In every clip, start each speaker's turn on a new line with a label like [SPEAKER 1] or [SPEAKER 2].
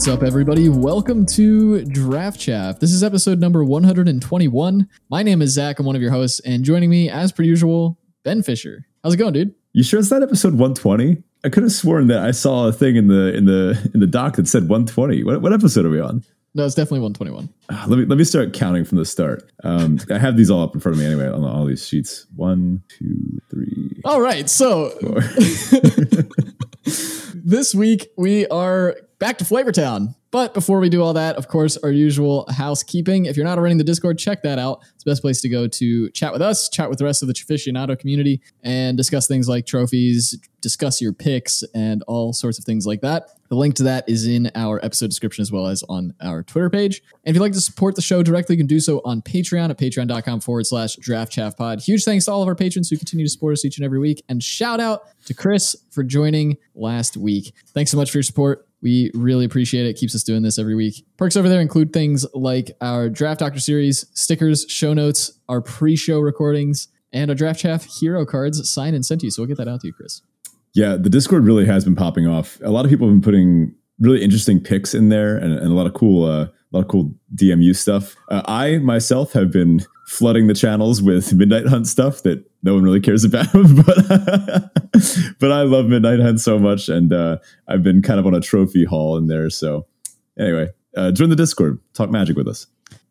[SPEAKER 1] What's up, everybody? Welcome to Draft Chaff. This is episode number 121. My name is Zach. I'm one of your hosts, and joining me, as per usual, Ben Fisher. How's it going, dude?
[SPEAKER 2] You sure it's not episode 120? I could have sworn that I saw a thing in the in the in the doc that said 120. What, what episode are we on?
[SPEAKER 1] No, it's definitely 121.
[SPEAKER 2] Ah, let me let me start counting from the start. Um, I have these all up in front of me anyway on all these sheets. One, two, three.
[SPEAKER 1] All right, so this week we are back to Flavortown. But before we do all that, of course, our usual housekeeping. If you're not in the Discord, check that out. It's the best place to go to chat with us, chat with the rest of the Traficionado community, and discuss things like trophies, discuss your picks, and all sorts of things like that. The link to that is in our episode description as well as on our Twitter page. And if you'd like to support the show directly, you can do so on Patreon at patreon.com forward slash draft chaff pod. Huge thanks to all of our patrons who continue to support us each and every week. And shout out to Chris for joining last week. Thanks so much for your support. We really appreciate it. Keeps us doing this every week. Perks over there include things like our Draft Doctor series, stickers, show notes, our pre-show recordings, and our Draft Chaff hero cards signed and sent to you. So we'll get that out to you, Chris.
[SPEAKER 2] Yeah, the Discord really has been popping off. A lot of people have been putting really interesting picks in there and, and a lot of cool uh, a lot of cool DMU stuff. Uh, I myself have been flooding the channels with Midnight Hunt stuff that no one really cares about, but but I love Midnight Hunt so much, and uh, I've been kind of on a trophy haul in there. So anyway, uh, join the Discord, talk magic with us.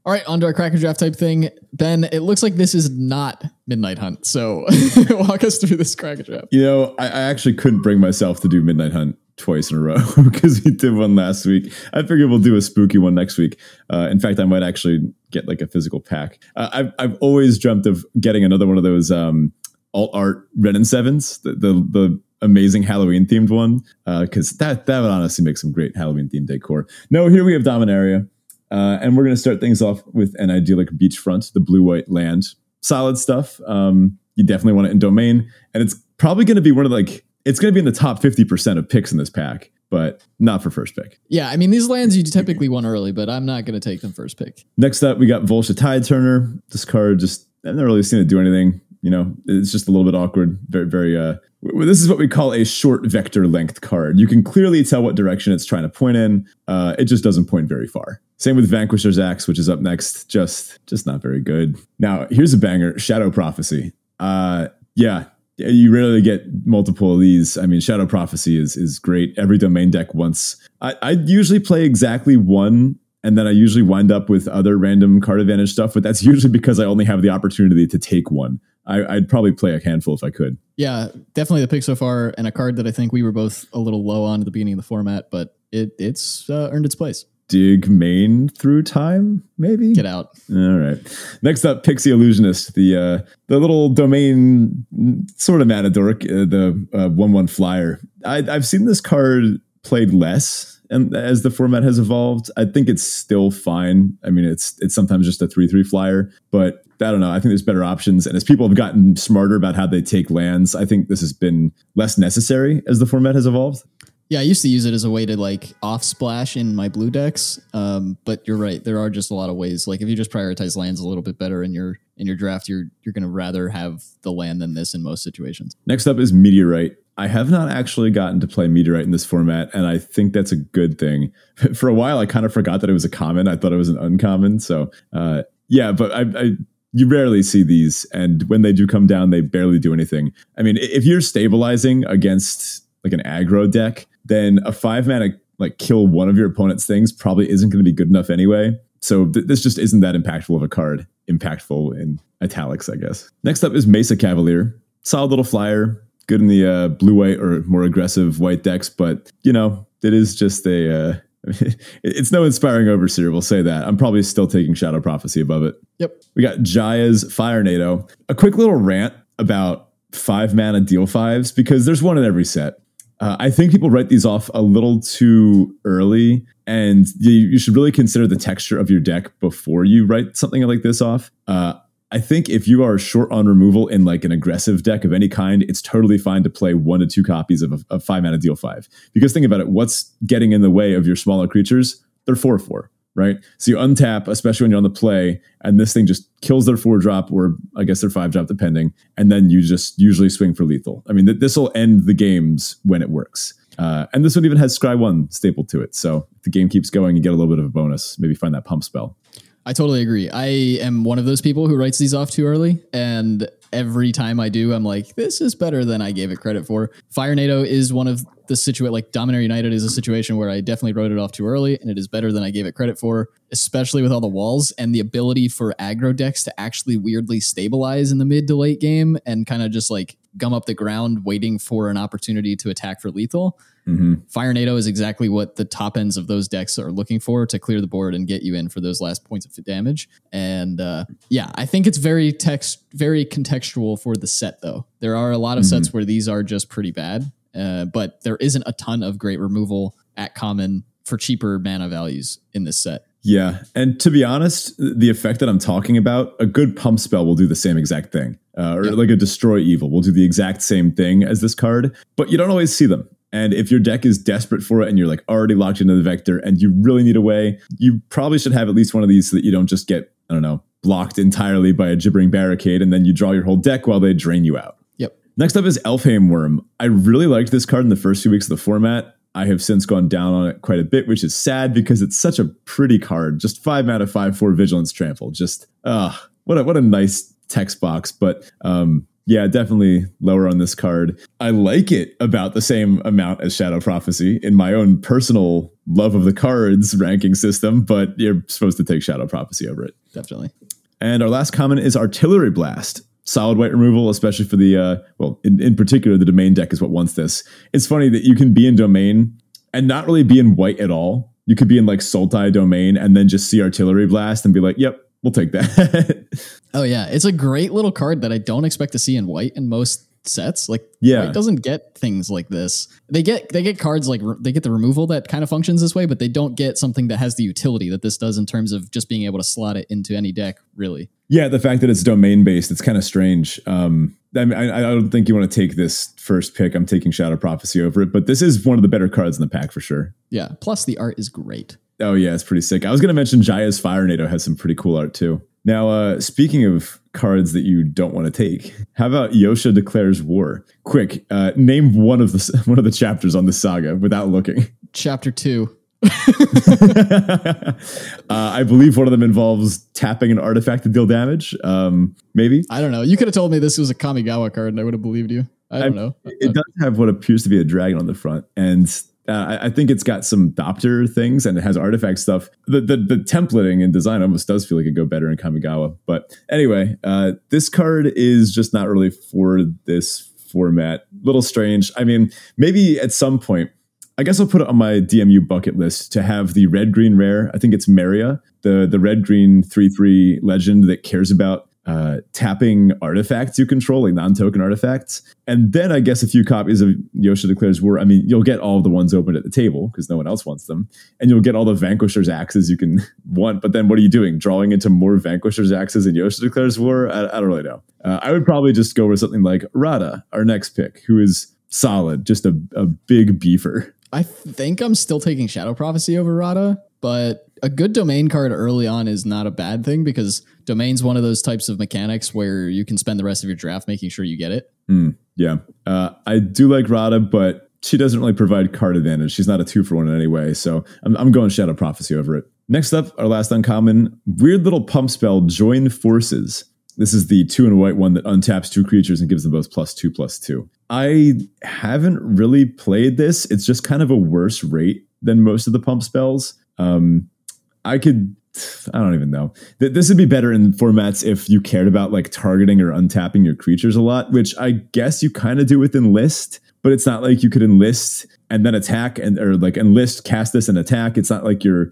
[SPEAKER 1] All right, onto our Cracker Draft type thing. Ben, it looks like this is not Midnight Hunt. So walk us through this Cracker Draft.
[SPEAKER 2] You know, I, I actually couldn't bring myself to do Midnight Hunt twice in a row because we did one last week. I figure we'll do a spooky one next week. Uh, in fact, I might actually get like a physical pack. Uh, I've I've always dreamt of getting another one of those um, alt art Wrenn and Sevens, the, the, the amazing Halloween themed one, because uh, that that would honestly make some great Halloween themed decor. No, here we have Dominaria. Uh, and we're going to start things off with an idyllic beachfront, the blue white land. Solid stuff. Um, you definitely want it in domain, and it's probably going to be one of like it's going to be in the top 50% of picks in this pack, but not for first pick.
[SPEAKER 1] Yeah, I mean, these lands you typically want early, but I'm not going to take them first pick.
[SPEAKER 2] Next up, we got Volscia Tideturner. This card just, I've never really seen it do anything. You know, it's just a little bit awkward. Very, very, uh, this is what we call a short vector length card. You can clearly tell what direction it's trying to point in. Uh, it just doesn't point very far. Same with Vanquisher's Axe, which is up next. Just, just not very good. Now, here's a banger: Shadow Prophecy. Uh, yeah, you rarely get multiple of these. I mean, Shadow Prophecy is is great. Every domain deck once. I, I usually play exactly one, and then I usually wind up with other random card advantage stuff. But that's usually because I only have the opportunity to take one. I, would probably play a handful if I could.
[SPEAKER 1] Yeah, definitely the pick so far, and a card that I think we were both a little low on at the beginning of the format, but it it's uh, earned its place
[SPEAKER 2] dig main through time, maybe.
[SPEAKER 1] Get out.
[SPEAKER 2] All right. Next up, Pixie Illusionist, the uh, the little domain sort of matador, uh, the uh, one one flyer. I, I've seen this card played less, and as the format has evolved, I think it's still fine. I mean, it's it's sometimes just a three three flyer, but I don't know. I think there's better options, and as people have gotten smarter about how they take lands, I think this has been less necessary as the format has evolved.
[SPEAKER 1] Yeah, I used to use it as a way to like off splash in my blue decks. Um, but you're right, there are just a lot of ways. Like if you just prioritize lands a little bit better in your in your draft, you're you're going to rather have the land than this in most situations.
[SPEAKER 2] Next up is Meteorite. I have not actually gotten to play Meteorite in this format, and I think that's a good thing. For a while, I kind of forgot that it was a common. I thought it was an uncommon. So uh, yeah, but I, I you rarely see these, and when they do come down, they barely do anything. I mean, if you're stabilizing against like an aggro deck, then a five mana like kill one of your opponent's things probably isn't going to be good enough anyway. So th- this just isn't that impactful of a card. Impactful in italics, I guess. Next up is Mesa Cavalier. Solid little flyer, good in the uh, blue white or more aggressive white decks, but you know it is just a. Uh, it's no inspiring overseer, we'll say that. I'm probably still taking Shadow Prophecy above it.
[SPEAKER 1] Yep.
[SPEAKER 2] We got Jaya's Firenado. A quick little rant about five mana deal fives because there's one in every set. Uh, I think people write these off a little too early, and you, you, should really consider the texture of your deck before you write something like this off. Uh, I think if you are short on removal in like an aggressive deck of any kind, it's totally fine to play one to two copies of a, a five mana deal five. Because think about it, what's getting in the way of your smaller creatures? They're four four right? So you untap, especially when you're on the play, and this thing just kills their four drop, or I guess their five drop, depending. And then you just usually swing for lethal. I mean, th- this will end the games when it works. Uh, and this one even has Scry 1 stapled to it. So if the game keeps going, you get a little bit of a bonus. Maybe find that pump spell.
[SPEAKER 1] I totally agree. I am one of those people who writes these off too early. And every time I do, I'm like, this is better than I gave it credit for. Firenado is one of the situation, like Dominaria United is a situation where I definitely wrote it off too early, and it is better than I gave it credit for, especially with all the walls and the ability for aggro decks to actually weirdly stabilize in the mid to late game and kind of just like gum up the ground, waiting for an opportunity to attack for lethal. Mm-hmm. Firenado is exactly what the top ends of those decks are looking for to clear the board and get you in for those last points of damage. And uh, yeah, I think it's very text, very contextual for the set though. There are a lot of mm-hmm. sets where these are just pretty bad, uh, but there isn't a ton of great removal at common for cheaper mana values in this set.
[SPEAKER 2] Yeah, and to be honest, the effect that I'm talking about, a good pump spell will do the same exact thing, uh, or yep. like a destroy evil will do the exact same thing as this card, but you don't always see them. And if your deck is desperate for it and you're like already locked into the vector and you really need a way, you probably should have at least one of these so that you don't just get, I don't know, blocked entirely by a gibbering barricade and then you draw your whole deck while they drain you out.
[SPEAKER 1] Yep.
[SPEAKER 2] Next up is Elfhame Wurm. I really liked this card in the first few weeks of the format. I have since gone down on it quite a bit, which is sad because it's such a pretty card. Just five out of five, four vigilance trample. Just ah, uh, what a what a nice text box. But um, yeah, definitely lower on this card. I like it about the same amount as Shadow Prophecy in my own personal love of the cards ranking system, but you're supposed to take Shadow Prophecy over it.
[SPEAKER 1] Definitely.
[SPEAKER 2] And our last comment is Artillery Blast. Solid white removal, especially for the, uh, well, in, in particular, the domain deck is what wants this. It's funny that you can be in domain and not really be in white at all. You could be in like Sultai domain and then just see Artillery Blast and be like, yep, we'll take that.
[SPEAKER 1] oh yeah, it's a great little card that I don't expect to see in white in most sets. Like
[SPEAKER 2] yeah,
[SPEAKER 1] white doesn't get things like this. They get they get cards like they get the removal that kind of functions this way, but they don't get something that has the utility that this does in terms of just being able to slot it into any deck. Really.
[SPEAKER 2] Yeah, the fact that it's domain based, it's kind of strange. Um, I, mean, I, I don't think you want to take this first pick. I'm taking Shadow Prophecy over it, but this is one of the better cards in the pack for sure.
[SPEAKER 1] Yeah. Plus, the art is great.
[SPEAKER 2] Oh yeah, it's pretty sick. I was going to mention Jaya's Firenado has some pretty cool art too. Now, uh, speaking of cards that you don't want to take, how about Yotia declares war? Quick, uh, name one of the one of the chapters on the saga without looking.
[SPEAKER 1] Chapter two.
[SPEAKER 2] uh, I believe one of them involves tapping an artifact to deal damage. Um, maybe
[SPEAKER 1] I don't know. You could have told me this was a Kamigawa card, and I would have believed you. I don't I, know.
[SPEAKER 2] It does have what appears to be a dragon on the front, and uh, I think it's got some Thopter things and it has artifact stuff. The, the, the templating and design almost does feel like it go better in Kamigawa. But anyway, uh, this card is just not really for this format. Little strange. I mean, maybe at some point, I guess I'll put it on my DMU bucket list to have the red green rare. I think it's Meria, the the red green three three legend that cares about uh, tapping artifacts you control, like non-token artifacts, and then I guess a few copies of Yotia Declares War. I mean, you'll get all the ones opened at the table because no one else wants them, and you'll get all the Vanquisher's axes you can want. But then, what are you doing? Drawing into more Vanquisher's axes in Yotia Declares War? I, I don't really know. Uh, I would probably just go with something like Radha, our next pick, who is solid, just a, a big beefer.
[SPEAKER 1] I think I'm still taking Shadow Prophecy over Radha, but a good domain card early on is not a bad thing because domain's one of those types of mechanics where you can spend the rest of your draft making sure you get it.
[SPEAKER 2] Mm, yeah. Uh, I do like Radha, but she doesn't really provide card advantage. She's not a two for one in any way. So I'm, I'm going Shadow Prophecy over it. Next up, our last uncommon weird little pump spell, Join Forces. This is the two and white one that untaps two creatures and gives them both plus two plus two. I haven't really played this. It's just kind of a worse rate than most of the pump spells. Um, I could I don't even know. This would be better in formats if you cared about like targeting or untapping your creatures a lot, which I guess you kind of do with enlist, but it's not like you could enlist and then attack and or like enlist, cast this and attack. It's not like you're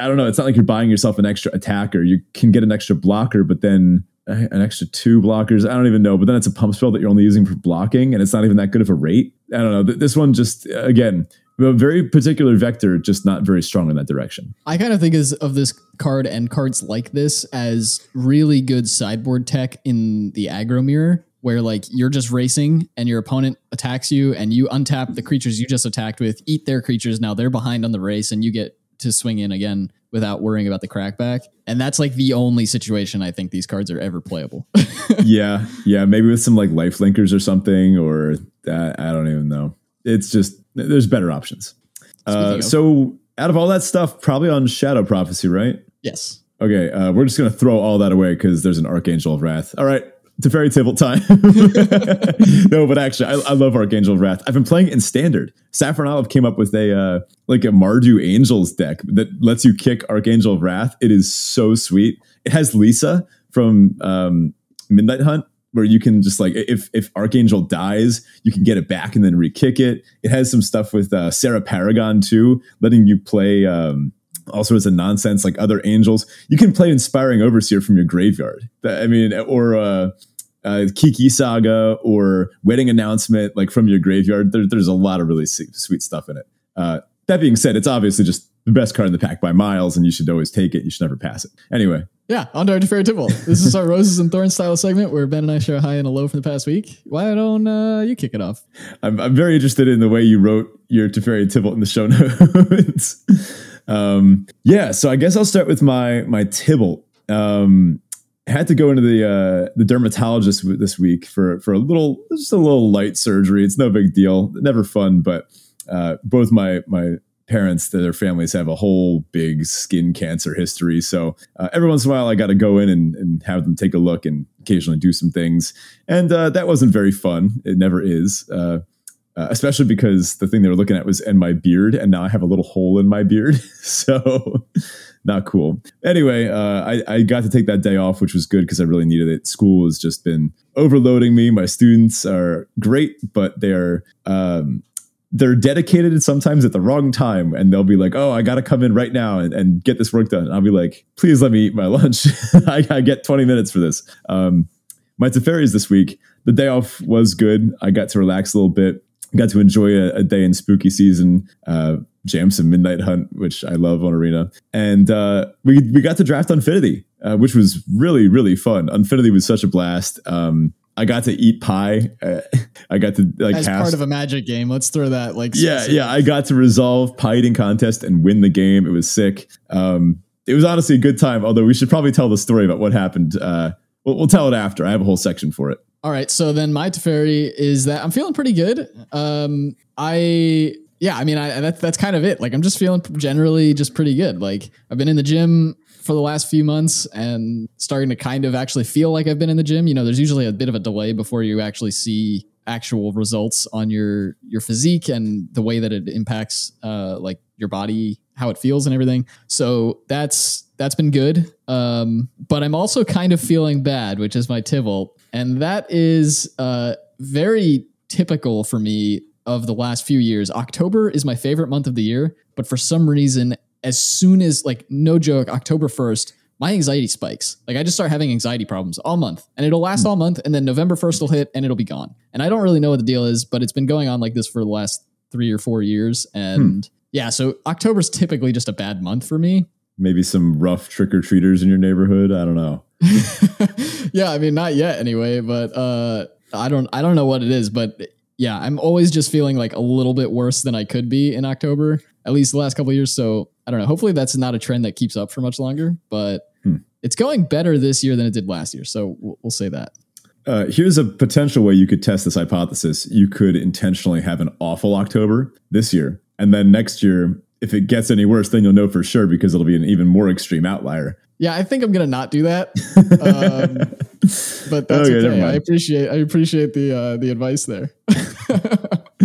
[SPEAKER 2] I don't know, it's not like you're buying yourself an extra attacker. You can get an extra blocker, but then uh, an extra two blockers. I don't even know, but then it's a pump spell that you're only using for blocking and it's not even that good of a rate. I don't know. This one just again, a very particular vector, just not very strong in that direction.
[SPEAKER 1] I kind of think is of this card and cards like this as really good sideboard tech in the aggro mirror, where like you're just racing and your opponent attacks you and you untap the creatures you just attacked with, eat their creatures. Now they're behind on the race and you get to swing in again without worrying about the crackback. And that's like the only situation I think these cards are ever playable.
[SPEAKER 2] yeah. Yeah. Maybe with some like life linkers or something, or that. I don't even know. it's just there's better options. Uh, so out of all that stuff, probably on Shadow Prophecy, right?
[SPEAKER 1] Yes.
[SPEAKER 2] Okay, uh, we're just gonna throw all that away because there's an Archangel of Wrath. All right, Teferi Tibalt time. no, but actually, I, I, love Archangel of Wrath. I've been playing it in standard. Saffron Olive came up with a uh, like a Mardu Angels deck that lets you kick Archangel of Wrath. It is so sweet. It has Lisa from um, Midnight Hunt, where you can just like if if Archangel dies, you can get it back and then re-kick it. It has some stuff with uh, Serra Paragon too, letting you play. Um, all sorts of nonsense like other angels. You can play Inspiring Overseer from your graveyard. I mean, or uh, uh, Kiki Saga or Wedding Announcement like from your graveyard. There, there's a lot of really sweet stuff in it. Uh, that being said, it's obviously just the best card in the pack by miles, and you should always take it. You should never pass it. Anyway.
[SPEAKER 1] Yeah, on to our Teferi Tibalt. This is our Roses and Thorns style segment where Ben and I share a high and a low from the past week. Why don't uh, you kick it off?
[SPEAKER 2] I'm, I'm very interested in the way you wrote your Teferi Tibble in the show notes. um, yeah, so I guess I'll start with my my Tibalt. Um, had to go into the uh, the dermatologist this week for for a little just a little light surgery. It's no big deal, never fun, but uh, both my my parents that their families have a whole big skin cancer history. So uh, every once in a while i got to go in and, and have them take a look and occasionally do some things. And uh, that wasn't very fun. It never is. Uh, uh especially because the thing they were looking at was in my beard and now i have a little hole in my beard. So not cool. Anyway uh, I, I got to take that day off which was good because i really needed it. School has just been overloading me. My students are great but they're um, they're dedicated sometimes at the wrong time and they'll be like oh i gotta come in right now and, and get this work done. And i'll be like please let me eat my lunch. I, I, get 20 minutes for this. Um, my Teferis this week the day off was good. I got to relax a little bit got to enjoy a, a day in spooky season uh, jam some midnight hunt which i love on arena. And uh, we, we got to draft unfinity uh, which was really really fun. Unfinity was such a blast. Um, I got to eat pie. Uh, I got to like
[SPEAKER 1] as
[SPEAKER 2] cast.
[SPEAKER 1] part of a magic game. Let's throw that like
[SPEAKER 2] yeah, yeah. I got to resolve pie eating contest and win the game. It was sick. Um, it was honestly a good time. Although we should probably tell the story about what happened. Uh, we'll, we'll tell it after. I have a whole section for it.
[SPEAKER 1] All right. So then my Teferi is that I'm feeling pretty good. Um, I yeah, I mean, I, that's that's kind of it. Like, I'm just feeling generally just pretty good. Like, I've been in the gym for the last few months and starting to kind of actually feel like I've been in the gym. You know, there's usually a bit of a delay before you actually see actual results on your your physique and the way that it impacts uh like your body how it feels and everything. So that's that's been good. Um but i'm also kind of feeling bad which is my tivol and that is uh very typical for me of the last few years. October is my favorite month of the year but for some reason as soon as like no joke, October 1st, my anxiety spikes. Like I just start having anxiety problems all month and it'll last mm. all month and then November 1st will hit and it'll be gone. And I don't really know what the deal is, but it's been going on like this for the last 3 or 4 years and hmm. yeah, so October's typically just a bad month for me.
[SPEAKER 2] Maybe some rough trick or treaters in your neighborhood, I don't know.
[SPEAKER 1] yeah, I mean not yet anyway, but uh I don't I don't know what it is, but yeah, I'm always just feeling like a little bit worse than I could be in October, at least the last couple years. So I don't know. Hopefully, that's not a trend that keeps up for much longer, but hmm. it's going better this year than it did last year. So we'll, we'll say that.
[SPEAKER 2] Uh, here's a potential way you could test this hypothesis. You could intentionally have an awful October this year, and then next year, if it gets any worse, then you'll know for sure because it'll be an even more extreme outlier.
[SPEAKER 1] Yeah, I think I'm gonna not do that. um, but that's okay. okay. I appreciate I appreciate the uh, the advice there.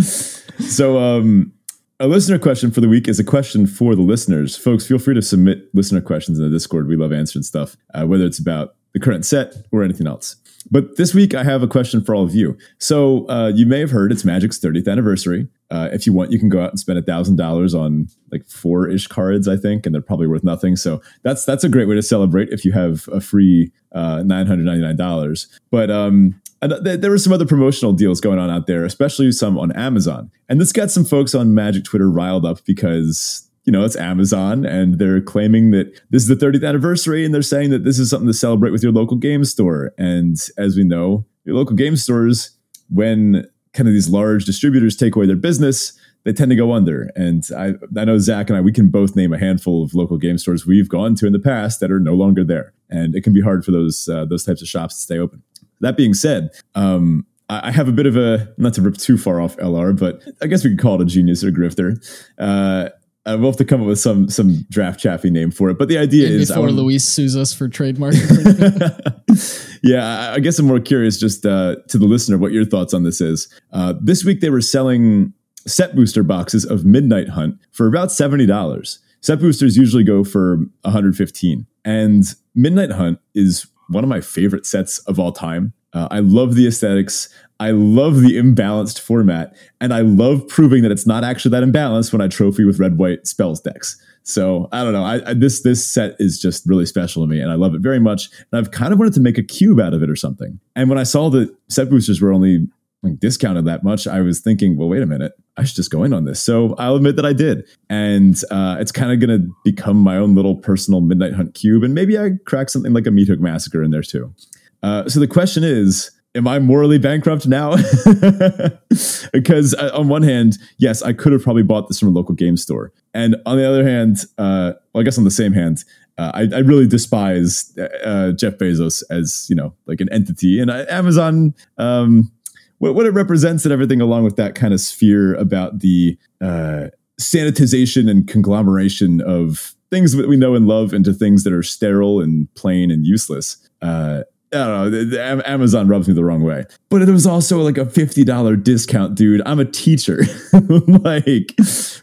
[SPEAKER 2] so, um, a listener question for the week is a question for the listeners. Folks, feel free to submit listener questions in the Discord. We love answering stuff, uh, whether it's about the current set or anything else. But this week, I have a question for all of you. So, uh, you may have heard it's Magic's 30th anniversary. Uh, if you want, you can go out and spend a thousand dollars on like four ish cards, I think, and they're probably worth nothing. So that's that's a great way to celebrate if you have a free uh, nine hundred ninety nine dollars. But um, there were some other promotional deals going on out there, especially some on Amazon, and this got some folks on Magic Twitter riled up because you know, it's Amazon and they're claiming that this is the 30th anniversary and they're saying that this is something to celebrate with your local game store. And as we know, your local game stores, when kind of these large distributors take away their business, they tend to go under. And I, I know Zach and I, we can both name a handful of local game stores we've gone to in the past that are no longer there. And it can be hard for those, uh, those types of shops to stay open. That being said, um, I have a bit of a not to rip too far off LR, but I guess we could call it a genius or a grifter. Uh, uh, we'll have to come up with some some draft chaffy name for it. But the idea
[SPEAKER 1] And
[SPEAKER 2] is,
[SPEAKER 1] before Luis sues us for trademark.
[SPEAKER 2] yeah, I- I guess I'm more curious just uh, to the listener what your thoughts on this is. Uh, this week they were selling set booster boxes of Midnight Hunt for about seventy dollars. Set boosters usually go for 115, and Midnight Hunt is one of my favorite sets of all time. Uh, I love the aesthetics. I love the imbalanced format, and I love proving that it's not actually that imbalanced when I trophy with red white spells decks. So I don't know. I, I, this this set is just really special to me, and I love it very much. And I've kind of wanted to make a cube out of it or something. And when I saw that set boosters were only like discounted that much, I was thinking, well, wait a minute, I should just go in on this. So I'll admit that I did, and uh, it's kind of going to become my own little personal Midnight Hunt cube, and maybe I crack something like a Meathook Massacre in there too. Uh, so the question is. Am I morally bankrupt now? because uh, on one hand, yes, I could have probably bought this from a local game store, and on the other hand, uh, well, I guess on the same hand, uh, I, I really despise uh, Jeff Bezos as you know like an entity, and uh, Amazon, um, what, what it represents and everything along with that kind of sphere about the uh, sanitization and conglomeration of things that we know and love into things that are sterile and plain and useless. Uh, I don't know. the- the Amazon rubs me the wrong way, but it was also like a fifty dollar discount, dude. I'm a teacher. like,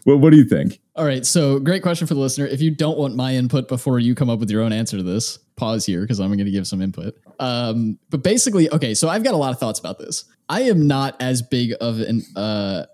[SPEAKER 2] what, what do you think?
[SPEAKER 1] All right, so great question for the listener. If you don't want my input before you come up with your own answer to this, pause here because I'm going to give some input. Um, but basically, okay, so I've got a lot of thoughts about this. I am not as big of an uh,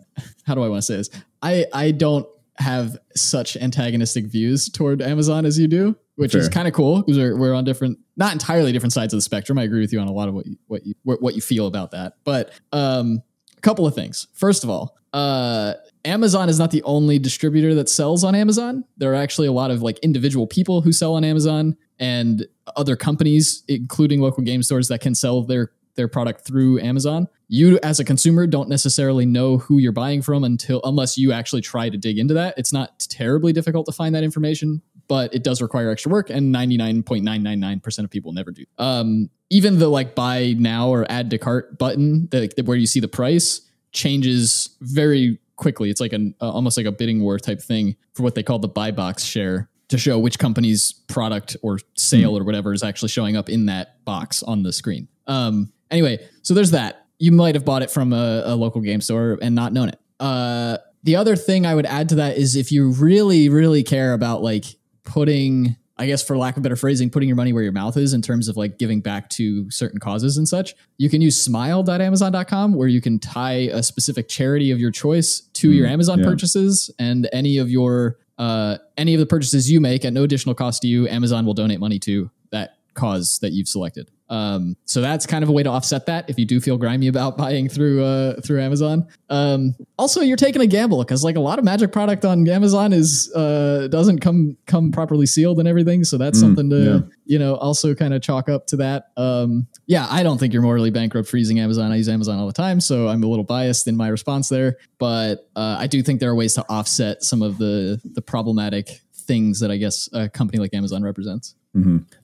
[SPEAKER 1] how do I want to say this? I I don't have such antagonistic views toward Amazon as you do, which is kind of cool because we're, we're on different, not entirely different sides of the spectrum. I agree with you on a lot of what you, what you what what you feel about that. But um, a couple of things. First of all, uh, Amazon is not the only distributor that sells on Amazon. There are actually a lot of like individual people who sell on Amazon and other companies, including local game stores, that can sell their their product through Amazon. You as a consumer don't necessarily know who you're buying from until unless you actually try to dig into that. It's not terribly difficult to find that information, but it does require extra work and 99.999% of people never do. Um, even the like buy now or add to cart button that where you see the price changes very quickly. It's like an uh, almost like a bidding war type thing for what they call the buy box share to show which company's product or sale or whatever is actually showing up in that box on the screen. Um, anyway, so there's that. You might have bought it from a, a local game store and not known it. Uh, the other thing I would add to that is if you really, really care about like putting, I guess for lack of better phrasing, putting your money where your mouth is in terms of like giving back to certain causes and such, you can use smile.amazon.com where you can tie a specific charity of your choice to your Amazon
[SPEAKER 2] yeah.
[SPEAKER 1] purchases and any of your uh, any of the purchases you make at no additional cost to you, Amazon will donate money to that cause that you've selected. Um, so that's kind of a way to offset that if you do feel grimy about buying through uh, through Amazon. Um, also, you're taking a gamble because like a lot of Magic product on Amazon is uh, doesn't come come properly sealed and everything. So that's
[SPEAKER 2] Mm,
[SPEAKER 1] something to
[SPEAKER 2] yeah.
[SPEAKER 1] you know also kind of chalk up to that. Um, yeah, I don't think you're morally bankrupt for using Amazon. I use Amazon all the time, so I'm a little biased in my response there. But uh, I do think there are ways to offset some of the the problematic things that I guess a company like Amazon represents.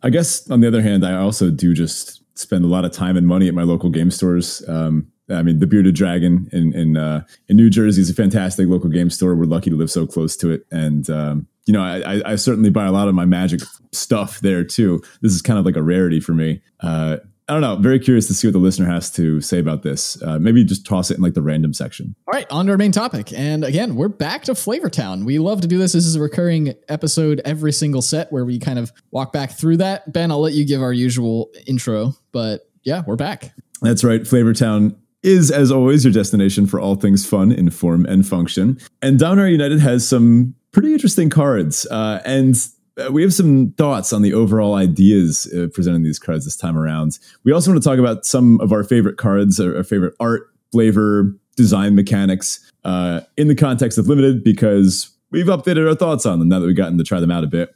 [SPEAKER 2] I guess on the other hand, I also do just spend a lot of time and money at my local game stores. Um, I mean, the Bearded Dragon in in uh, in New Jersey is a fantastic local game store. We're lucky to live so close to it, and um, you know, I, I- I certainly buy a lot of my Magic stuff there too. This is kind of like a rarity for me. Uh, I don't know. Very curious to see what the listener has to say about this. Uh, maybe just toss it in like the random section.
[SPEAKER 1] All right, on to our main topic. And again, we're back to Flavortown. We love to do this. This is a recurring episode every single set where we kind of walk back through that. Ben, I'll let you give our usual intro, but yeah, we're back.
[SPEAKER 2] That's right. Flavortown is, as always, your destination for all things fun in form and function. And Dom United has some pretty interesting cards. Uh, and uh, we have some thoughts on the overall ideas uh, presenting these cards this time around. We also want to talk about some of our favorite cards, our, our favorite art, flavor, design mechanics uh, in the context of limited because we've updated our thoughts on them now that we've gotten to try them out a bit.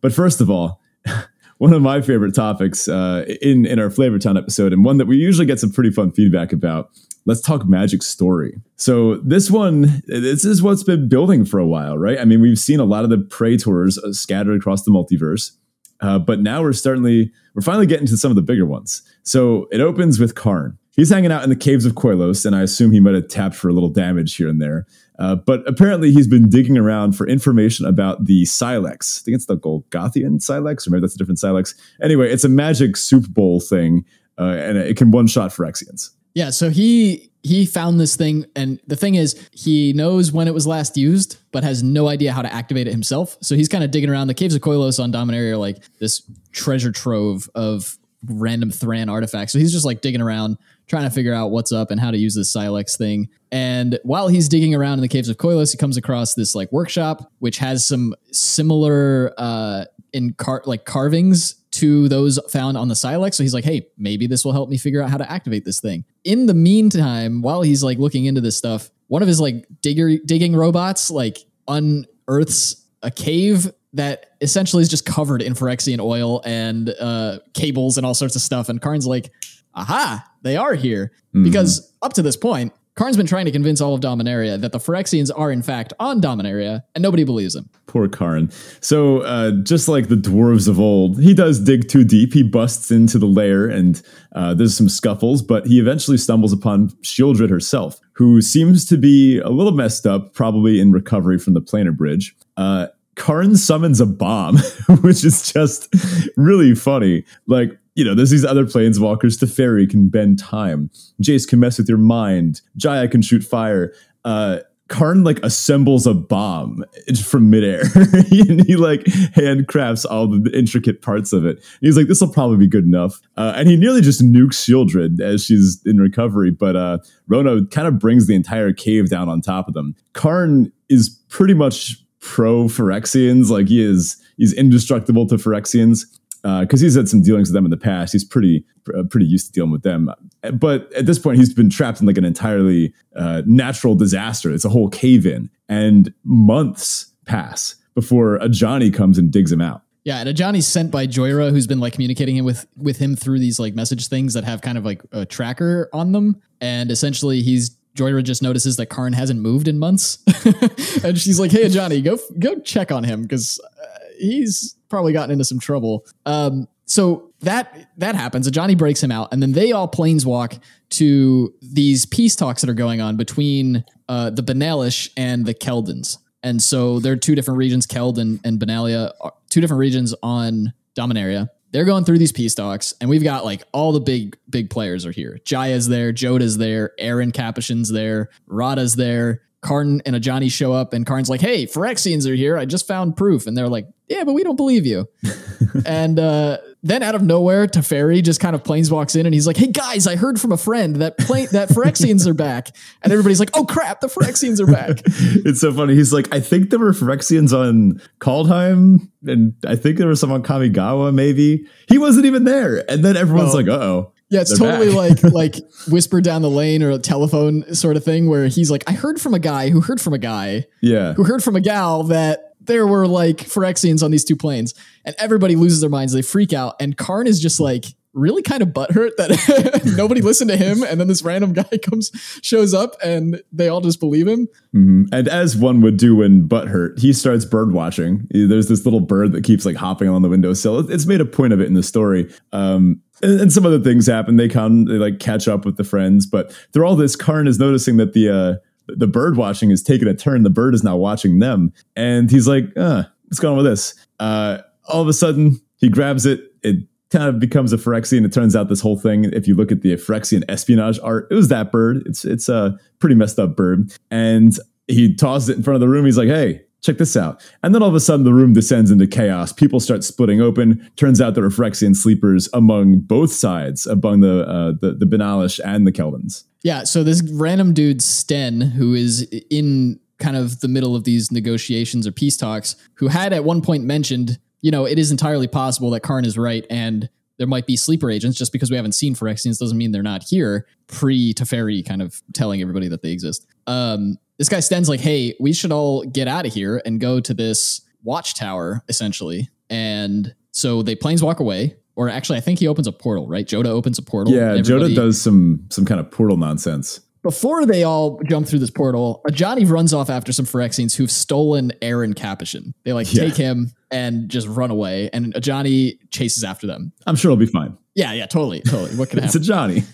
[SPEAKER 2] But first of all, one of my favorite topics uh, in in our Flavortown episode, and one that we usually get some pretty fun feedback about. Let's talk Magic Story. So this one, this is what's been building for a while, right? I mean, we've seen a lot of the praetors uh, scattered across the multiverse, uh, but now we're starting we're finally getting to some of the bigger ones. So it opens with Karn. he's hanging out in the caves of Koilos, and I assume he might have tapped for a little damage here and there. Uh, but apparently, he's been digging around for information about the Sylex. I think it's the Golgothian Sylex, or maybe that's a different Sylex. Anyway, it's a magic soup bowl thing, uh, and it can one shot Phyrexians.
[SPEAKER 1] Yeah, so he he found this thing, and the thing is, he knows when it was last used, but has no idea how to activate it himself. So he's kind of digging around. The caves of Koilos on Dominaria are like this treasure trove of random Thran artifacts. So he's just like digging around, trying to figure out what's up and how to use this Sylex thing. And while he's digging around in the caves of Koilos, he comes across this like workshop, which has some similar uh in car like carvings to those found on the Sylex. So he's like, hey, maybe this will help me figure out how to activate this thing. In the meantime, while he's like looking into this stuff, one of his like digger digging robots like unearths a cave that essentially is just covered in Phyrexian oil and uh, cables and all sorts of stuff. And Karn's like, aha, they are here. Mm-hmm. Because up to this point, Karn's been trying to convince all of Dominaria that the Phyrexians are in fact on Dominaria, and nobody believes him.
[SPEAKER 2] Poor Karn. So, uh, just like the dwarves of old, he does dig too deep. He busts into the lair, and uh, there's some scuffles, but he eventually stumbles upon Sheoldred herself, who seems to be a little messed up, probably in recovery from the planar bridge. Uh, Karn summons a bomb, which is just really funny. Like, you know, there's these other planeswalkers. Teferi can bend time. Jace can mess with your mind. Jaya can shoot fire. Uh, Karn like assembles a bomb from midair and he like handcrafts all the intricate parts of it. And he's like, this will probably be good enough. Uh, and he nearly just nukes Sheoldred as she's in recovery. But uh, Rona kind of brings the entire cave down on top of them. Karn is pretty much pro Phyrexians. Like he is, he's indestructible to Phyrexians because uh, he's had some dealings with them in the past. He's pretty uh, pretty used to dealing with them. But at this point, he's been trapped in like an entirely uh, natural disaster. It's a whole cave in, and months pass before Ajani comes and digs him out.
[SPEAKER 1] Yeah, and Ajani's sent by Jhoira, who's been like communicating with with him through these like message things that have kind of like a tracker on them, and essentially he's Jhoira just notices that Karn hasn't moved in months, and she's like, "Hey, Ajani, go go check on him because uh, he's probably gotten into some trouble." Um, so that that happens. Ajani breaks him out, and then they all planeswalk to these peace talks that are going on between uh, the Benalish and the Keldons. And so there are two different regions, Keld and, and Benalia, two different regions on Dominaria they're going through these peace talks, and we've got like all the big big players are here. Jaya's there, Jodah's there, Aron Capashen's there, Radha's there. Karn and Ajani show up, and Karn's like, "Hey, Phyrexians are here. I just found proof." And they're like, "Yeah, but we don't believe you." and uh, then out of nowhere, Teferi just kind of planeswalks in, and he's like, "Hey guys, I heard from a friend that plane that Phyrexians are back." And everybody's like, "Oh crap, the Phyrexians are back!"
[SPEAKER 2] it's so funny. He's like, "I think there were Phyrexians on Kaldheim, and I think there was some on Kamigawa. Maybe he wasn't even there." And then everyone's like, "Uh oh."
[SPEAKER 1] Yeah, it's totally back. like like whisper down the lane or a telephone sort of thing where he's like, I heard from a guy who heard from a guy,
[SPEAKER 2] yeah,
[SPEAKER 1] who heard from a gal that there were like Phyrexians on these two planes, and everybody loses their minds. They freak out, and Karn is just like really kind of butthurt that nobody listened to him, and then this random guy comes shows up, and they all just believe him.
[SPEAKER 2] Mm-hmm. And as one would do when butthurt, he starts bird watching. There's this little bird that keeps like hopping on the windowsill. It's made a point of it in the story. Um, and, and, some other things happen. They come, they like catch up with the friends, but through all this, Karn is noticing that the uh, the bird watching is taking a turn. The bird is now watching them, and he's like, uh, "What's going on with this?" Uh, all of a sudden, he grabs it. It kind of becomes a Phyrexian. It turns out this whole thing, if you look at the Phyrexian espionage art, it was that bird. It's it's a pretty messed up bird, and he tosses it in front of the room. He's like, "Hey, check this out. And then all of a sudden, the room descends into chaos. People start splitting open. Turns out there are Phyrexian sleepers among both sides, among the uh, the, the Benalish and the Keldons.
[SPEAKER 1] Yeah. So this random dude Stenn, who is in kind of the middle of these negotiations or peace talks, who had at one point mentioned, you know, it is entirely possible that Karn is right and there might be sleeper agents just because we haven't seen Phyrexians doesn't mean they're not here. Pre Teferi kind of telling everybody that they exist. Um, this guy Stenn's like, hey, we should all get out of here and go to this watchtower, essentially. And so they planes walk away. Or actually, I think he opens a portal, right? Jodah opens a portal.
[SPEAKER 2] Yeah, Jodah does some some kind of portal nonsense.
[SPEAKER 1] Before they all jump through this portal, Ajani runs off after some Phyrexians who've stolen Aron Capashen. They like yeah. take him and just run away, and Ajani chases after them.
[SPEAKER 2] I'm sure it'll be fine.
[SPEAKER 1] Yeah, yeah, totally, totally. What can
[SPEAKER 2] happen? it's Ajani.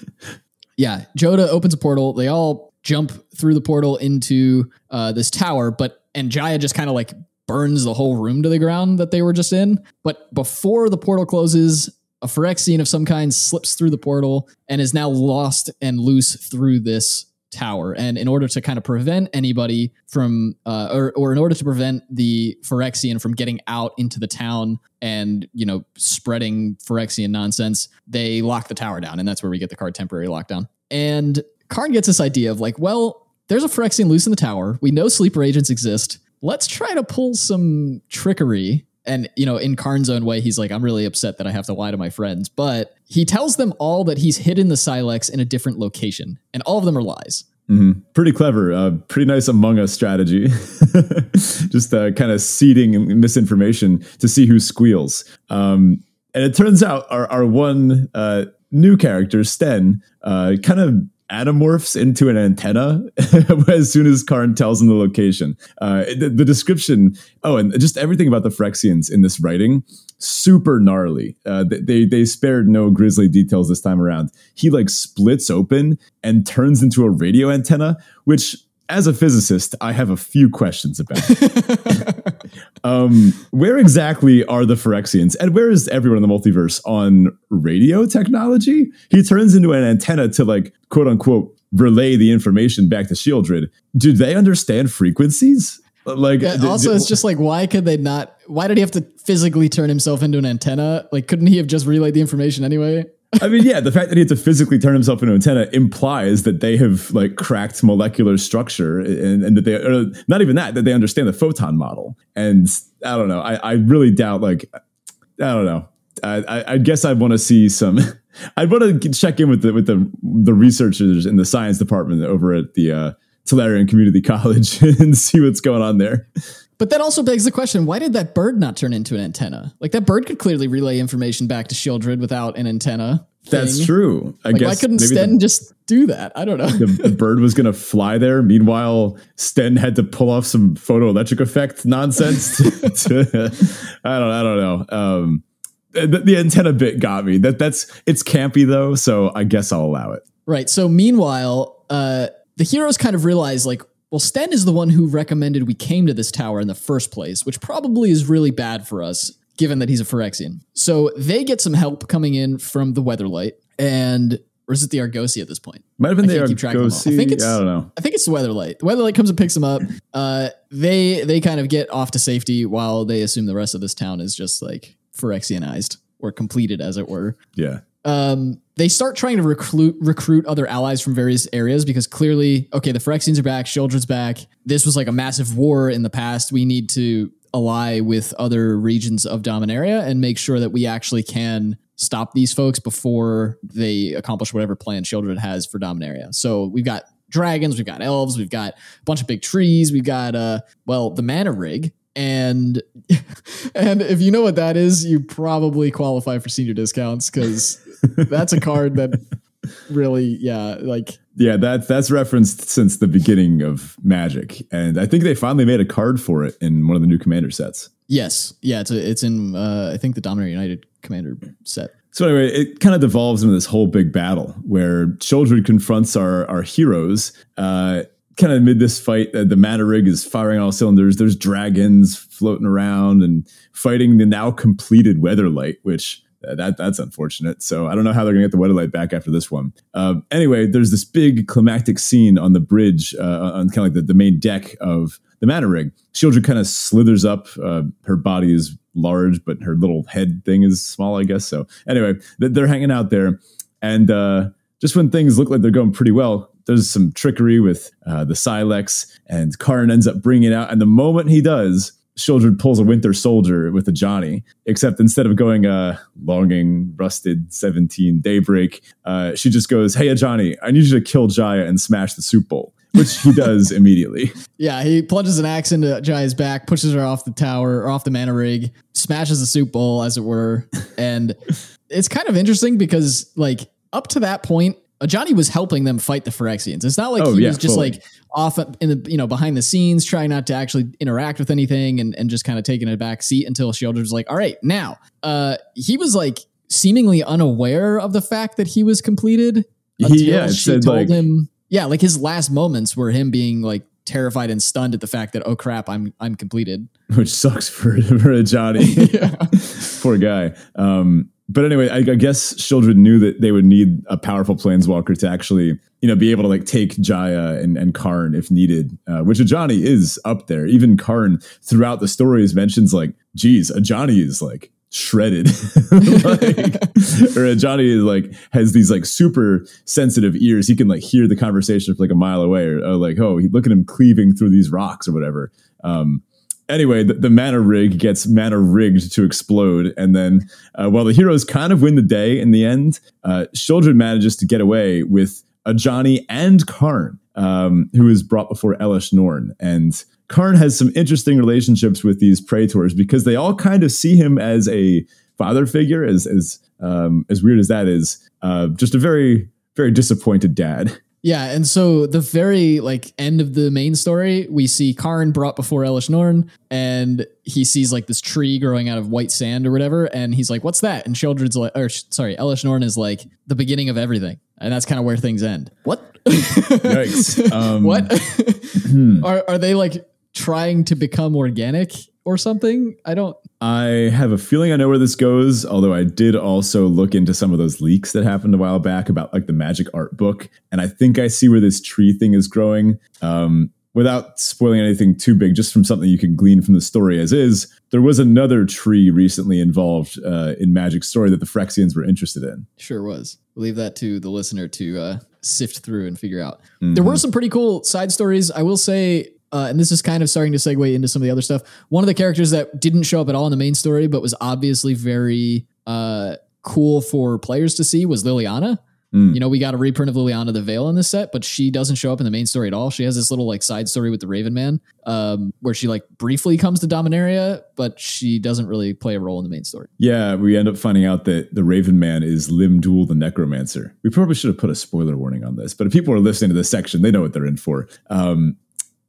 [SPEAKER 1] Yeah, Jodah opens a portal. They all jump through the portal into uh, this tower, but and Jaya just kind of like burns the whole room to the ground that they were just in. But before the portal closes, a Phyrexian of some kind slips through the portal and is now lost and loose through this tower. And in order to kind of prevent anybody from, uh, or, or in order to prevent the Phyrexian from getting out into the town and, you know, spreading Phyrexian nonsense, they lock the tower down. And that's where we get the card temporary lockdown. And Karn gets this idea of like, well, there's a Phyrexian loose in the tower. We know sleeper agents exist. Let's try to pull some trickery. And you know in karn's own way he's like i'm really upset that i have to lie to my friends. But he tells them all that he's hidden the sylex in a different location. And all of them are lies.
[SPEAKER 2] Mm-hmm. pretty clever. Uh, pretty nice among us strategy. Just uh, kind of seeding misinformation to see who squeals. Um, and it turns out our, our one uh, new character stenn uh, kind of anamorphs into an antenna as soon as Karn tells him the location. Uh, the, the, description, oh, and just everything about the Phyrexians in this writing, super gnarly. Uh, they they spared no grisly details this time around. He like splits open and turns into a radio antenna, which as a physicist, I have a few questions about. um, where exactly are the Phyrexians, and where is everyone in the multiverse on radio technology? He turns into an antenna to like quote unquote relay the information back to Sheoldred. Do they understand frequencies? Like,
[SPEAKER 1] yeah, also, it's just like, why could they not? Why did he have to physically turn himself into an antenna? Like, couldn't he have just relayed the information anyway?
[SPEAKER 2] I mean, yeah, the fact that he had to physically turn himself into an antenna implies that they have like cracked molecular structure and, and that they are not even that, that they understand the photon model. And I don't know. I, I really doubt like, I don't know. I, I guess I want to see some. I'd want to check in with the with the the researchers in the science department over at the uh, Tolarian Community College and see what's going on there.
[SPEAKER 1] But that also begs the question: Why did that bird not turn into an antenna? Like that bird could clearly relay information back to Sheoldred without an antenna.
[SPEAKER 2] Thing. That's true. I
[SPEAKER 1] like,
[SPEAKER 2] guess
[SPEAKER 1] why couldn't Stenn the, just do that? I don't know.
[SPEAKER 2] the, bird was going to fly there. Meanwhile, Stenn had to pull off some photoelectric effect nonsense. To, to, I don't. I don't know. Um, the, the antenna bit got me. That that's it's campy though, so I guess I'll allow it.
[SPEAKER 1] Right. So meanwhile, uh, the heroes kind of realize like well, Stenn is the one who recommended we came to this tower in the first place, which probably is really bad for us, given that he's a Phyrexian. So they get some help coming in from the Weatherlight, and or is it the Argosy at this point?
[SPEAKER 2] Might have been the Argosy. I think it's. I don't know.
[SPEAKER 1] I think it's the Weatherlight. The Weatherlight comes and picks them up. Uh, they they kind of get off to safety while they assume the rest of this town is just like Phyrexianized or completed, as it were.
[SPEAKER 2] Yeah
[SPEAKER 1] um, they start trying to recruit recruit other allies from various areas because clearly, okay, the Phyrexians are back, Sheoldred's back. This was like a massive war in the past. We need to ally with other regions of Dominaria and make sure that we actually can stop these folks before they accomplish whatever plan Sheoldred has for Dominaria. So we've got dragons, we've got elves, we've got a bunch of big trees, we've got uh well the mana rig, and and if you know what that is, you probably qualify for senior discounts because that's a card that really, yeah, like
[SPEAKER 2] yeah, that's that's referenced since the beginning of Magic, and I think they finally made a card for it in one of the new Commander sets.
[SPEAKER 1] Yes, yeah, it's a, it's in uh, I think the Dominaria United Commander set.
[SPEAKER 2] So anyway, it kind of devolves into this whole big battle where Children confronts our our heroes. Uh, kind of mid this fight, uh, the mana rig is firing all cylinders. There's dragons floating around and fighting the now completed Weatherlight, which that that's unfortunate. So I don't know how they're gonna get the Weatherlight back after this one. Uh, anyway, there's this big climactic scene on the bridge, uh, on kind of like the, the main deck of the mana rig. Sheoldred kind of slithers up. Uh, her body is large, but her little head thing is small, I guess. So anyway, they're hanging out there, and uh, just when things look like they're going pretty well, there's some trickery with uh, the Sylex, and Karn ends up bringing it out. And the moment he does, Sheoldred pulls a Winter Soldier with Ajani, except instead of going uh, longing, rusted 17 daybreak, uh, she just goes, Hey, Ajani, I need you to kill Jaya and smash the soup bowl, which he does immediately.
[SPEAKER 1] Yeah, he plunges an axe into Jaya's back, pushes her off the tower or off the mana rig, smashes the soup bowl, as it were. And it's kind of interesting because, like, up to that point, Ajani was helping them fight the Phyrexians. It's not like oh, he yeah, was just fully. like off in the you know behind the scenes trying not to actually interact with anything and, and just kind of taking a back seat until Sheoldred was like, all right, now. Uh, he was like seemingly unaware of the fact that he was completed until
[SPEAKER 2] He- yeah,
[SPEAKER 1] she
[SPEAKER 2] said,
[SPEAKER 1] told
[SPEAKER 2] like-
[SPEAKER 1] him. Yeah, like his last moments were him being like terrified and stunned at the fact that oh crap, I'm I'm completed.
[SPEAKER 2] which sucks for for
[SPEAKER 1] Ajani.
[SPEAKER 2] Poor guy. Um, but anyway, I, I guess Sheoldred knew that they would need a powerful planeswalker to actually, you know, be able to like take Jaya and, and Karn if needed, uh, which Ajani is up there. Even Karn throughout the stories mentions like, geez, Ajani is like shredded. like, or Ajani is like has these like super sensitive ears. He can like hear the conversation from like a mile away or, or like, oh, he, look at him cleaving through these rocks or whatever. Um, anyway, the, the mana rig gets mana rigged to explode, and then uh, while the heroes kind of win the day in the end, uh, Sheoldred manages to get away with Ajani and Karn, um, who is brought before Elesh Norn, and Karn has some interesting relationships with these praetors because they all kind of see him as a father figure, as as um, as weird as that is, uh, just a very very disappointed dad.
[SPEAKER 1] Yeah, and so the very like end of the main story, we see Karn brought before Elesh Norn, and he sees like this tree growing out of white sand or whatever, and he's like, "What's that?" And Sheoldred's like, or sorry, Elesh Norn is like the beginning of everything, and that's kind of where things end. What?
[SPEAKER 2] Yikes! Um,
[SPEAKER 1] what?
[SPEAKER 2] hmm.
[SPEAKER 1] are are they like trying to become organic or something? I don't.
[SPEAKER 2] I have a feeling I know where this goes, although I did also look into some of those leaks that happened a while back about like the magic art book. And I think I see where this tree thing is growing. Um, without spoiling anything too big, just from something you can glean from the story as is, there was another tree recently involved uh, in Magic story that the Phyrexians were interested in.
[SPEAKER 1] Sure was. We'll leave that to the listener to uh, sift through and figure out. There were some pretty cool side stories. I will say, uh, and this is kind of starting to segue into some of the other stuff. One of the characters that didn't show up at all in the main story, but was obviously very uh, cool for players to see, was Liliana.
[SPEAKER 2] Mm.
[SPEAKER 1] You know, we got a reprint of Liliana the Veil in this set, but she doesn't show up in the main story at all. She has this little like side story with the Raven Man, um, where she like briefly comes to Dominaria, but she doesn't really play a role in the main story.
[SPEAKER 2] Yeah, we end up finding out that the Raven Man is Lim-Dûl the Necromancer. We probably should have put a spoiler warning on this, but if people are listening to this section, they know what they're in for. Um,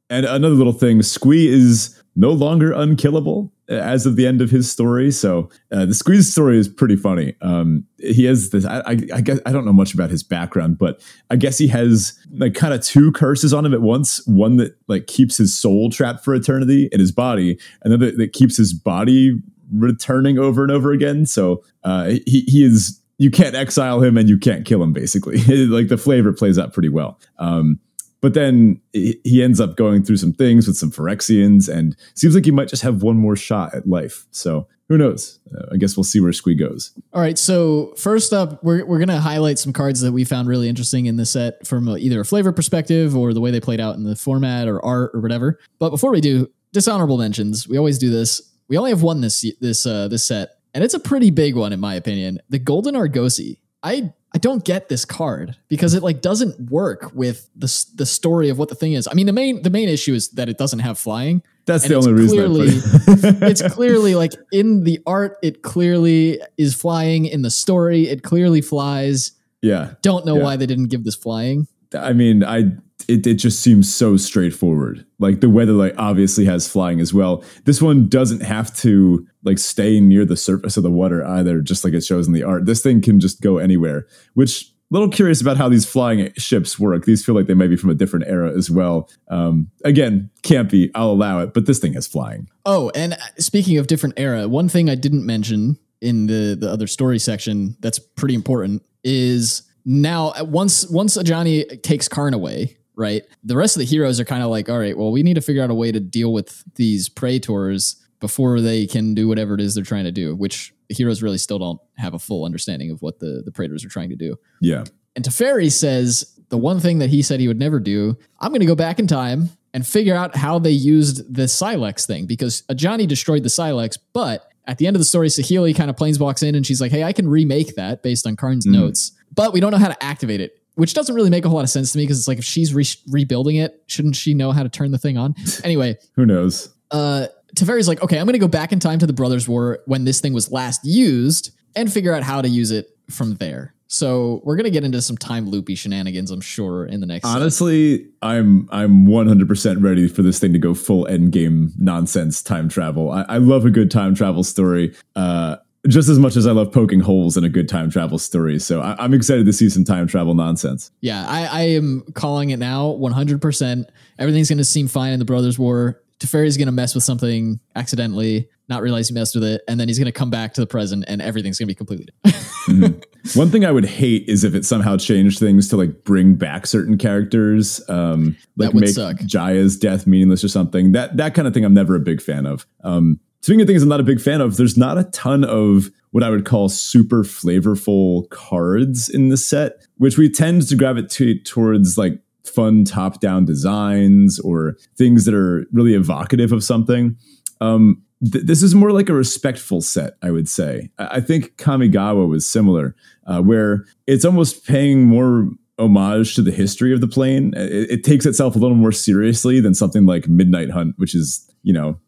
[SPEAKER 2] and another little thing, Squee is no longer unkillable as of the end of his story. So uh, the Squee's story is pretty funny. Um, he has this. I, I, I guess I don't know much about his background, but I guess he has like kind of two curses on him at once. One that like keeps his soul trapped for eternity in his body, and then that, that keeps his body returning over and over again. So uh, he he is. You can't exile him and you can't kill him. Basically, like the flavor plays out pretty well. Um, but then he ends up going through some things with some Phyrexians and seems like he might just have one more shot at life. So who knows? Uh, I guess we'll see where Squee goes.
[SPEAKER 1] All right. So first up, we're we're gonna highlight some cards that we found really interesting in the set from a, either a flavor perspective or the way they played out in the format or art or whatever. But before we do, dishonorable mentions. We always do this. We only have one this this uh, this set, and it's a pretty big one in my opinion. The Golden Argosy. I I don't get this card because it like doesn't work with the the story of what the thing is. I mean, the main the main issue is that it doesn't have flying.
[SPEAKER 2] That's the only reason.
[SPEAKER 1] Clearly-
[SPEAKER 2] it.
[SPEAKER 1] it's clearly like in the art, it clearly is flying. In the story, it clearly flies.
[SPEAKER 2] yeah.
[SPEAKER 1] Don't know
[SPEAKER 2] Yeah.
[SPEAKER 1] why they didn't give this flying.
[SPEAKER 2] I mean, I it, it just seems so straightforward. Like the Weatherlight obviously has flying as well. This one doesn't have to like stay near the surface of the water either, just like it shows in the art. This thing can just go anywhere, which little curious about how these flying ships work. These feel like they might be from a different era as well. Um, again, can't be. I'll allow it, but this thing has flying.
[SPEAKER 1] Oh, and speaking of different era, one thing I didn't mention in the the other story section that's pretty important is now once once Ajani takes Karn away, right? The rest of the heroes are kind of like, all right, well, we need to figure out a way to deal with these praetors before they can do whatever it is they're trying to do, which the heroes really still don't have a full understanding of what the the praetors are trying to do.
[SPEAKER 2] Yeah.
[SPEAKER 1] And Teferi says the one thing that he said he would never do, I'm going to go back in time and figure out how they used the Sylex thing because Johnny destroyed the Sylex, but at the end of the story, Saheeli kind of planeswalks in and she's like, hey, I can remake that based on Karn's
[SPEAKER 2] Mm.
[SPEAKER 1] notes, but we don't know how to activate it, which doesn't really make a whole lot of sense to me because it's like if she's re- rebuilding it, shouldn't she know how to turn the thing on? anyway,
[SPEAKER 2] Who knows?
[SPEAKER 1] uh, Teferi's like, okay, I'm going to go back in time to the Brothers' War when this thing was last used and figure out how to use it from there. So we're going to get into some time loopy shenanigans, I'm sure, in the next.
[SPEAKER 2] Honestly, I'm I'm 100% ready for this thing to go full end game nonsense time travel. I, I love a good time travel story. Uh, just as much as I love poking holes in a good time travel story. So I, am excited to see some time travel nonsense.
[SPEAKER 1] Yeah, I, I am calling it now 100%. Everything's going to seem fine in the Brothers War. Teferi's going to mess with something accidentally, not realize he messed with it, and then he's going to come back to the present and everything's going to be completely different.
[SPEAKER 2] mm-hmm. One thing I would hate is if it somehow changed things to like bring back certain characters, um, like make suck. Jaya's death meaningless or something. That that kind of thing I'm never a big fan of. Um, Speaking of things I'm not a big fan of, there's not a ton of what I would call super flavorful cards in the set, which we tend to gravitate towards like fun top down designs or things that are really evocative of something. Um, th- this is more like a respectful set, I would say. I, I think Kamigawa was similar, uh, where it's almost paying more homage to the history of the plane. It, it takes itself a little more seriously than something like Midnight Hunt, which is, you know,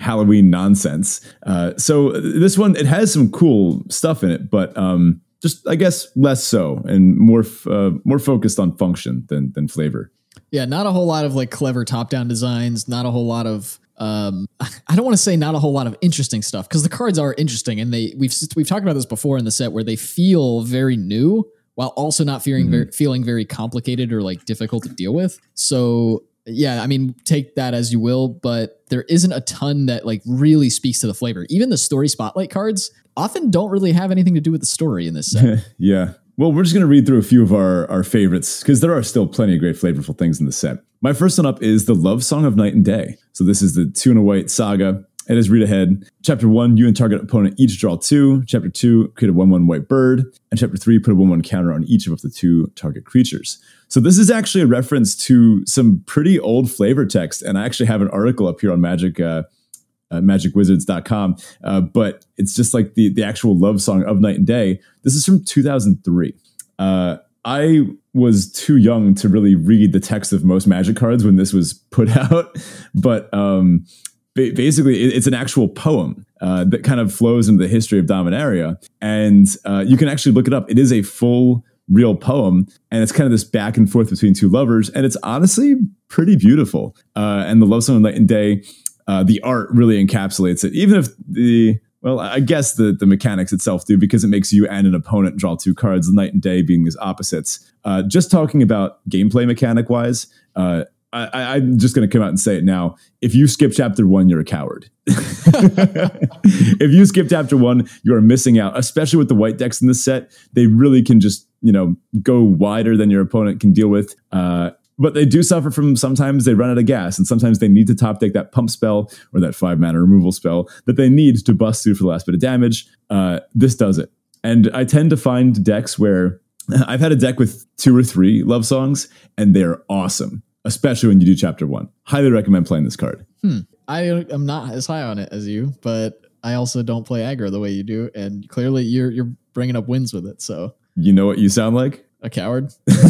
[SPEAKER 2] Halloween nonsense. Uh, so this one it has some cool stuff in it, but um, just I guess less so and more f- uh, more focused on function than than flavor.
[SPEAKER 1] Yeah, not a whole lot of like clever top down designs. Not a whole lot of um, I don't want to say not a whole lot of interesting stuff because the cards are interesting and they we've we've talked about this before in the set where they feel very new while also not feeling mm-hmm. very, feeling very complicated or like difficult to deal with. So yeah, I mean, take that as you will, but there isn't a ton that like really speaks to the flavor. Even the story spotlight cards often don't really have anything to do with the story in this set.
[SPEAKER 2] yeah. Well, we're just going to read through a few of our, our favorites because there are still plenty of great flavorful things in the set. My first one up is The Love Song of Night and Day. So this is the two and a white saga it is read ahead. Chapter one, you and target opponent each draw two. Chapter two, create a one one white bird. And chapter three, put a one one counter on each of the two target creatures. So this is actually a reference to some pretty old flavor text, and I actually have an article up here on Magic. Uh, uh, magicwizards.com uh, but it's just like the the actual love song of night and day this is from 2003 uh, I was too young to really read the text of most magic cards when this was put out, but um, basically it's an actual poem uh, that kind of flows into the history of Dominaria, and uh, you can actually look it up. It is a full real poem, and it's kind of this back and forth between two lovers, and it's honestly pretty beautiful. Uh, and the love song of night and day, uh, the art really encapsulates it, even if the well, I guess the, the mechanics itself do because it makes you and an opponent draw two cards, night and day being these opposites. Uh, just talking about gameplay mechanic wise, uh, I, am just going to come out and say it now. If you skip chapter one, you're a coward. if you skip chapter one, you are missing out, especially with the white decks in this set. They really can just, you know, go wider than your opponent can deal with. Uh, but they do suffer from sometimes they run out of gas, and sometimes they need to top deck that pump spell or that five mana removal spell that they need to bust through for the last bit of damage. Uh, this does it. And I tend to find decks where I've had a deck with two or three love songs, and they're awesome especially when you do chapter one. Highly recommend playing this card.
[SPEAKER 1] Hmm. I am not as high on it as you, but I also don't play aggro the way you do, and clearly you're you're bringing up wins with it. So
[SPEAKER 2] you know what you sound like?
[SPEAKER 1] A coward.
[SPEAKER 2] this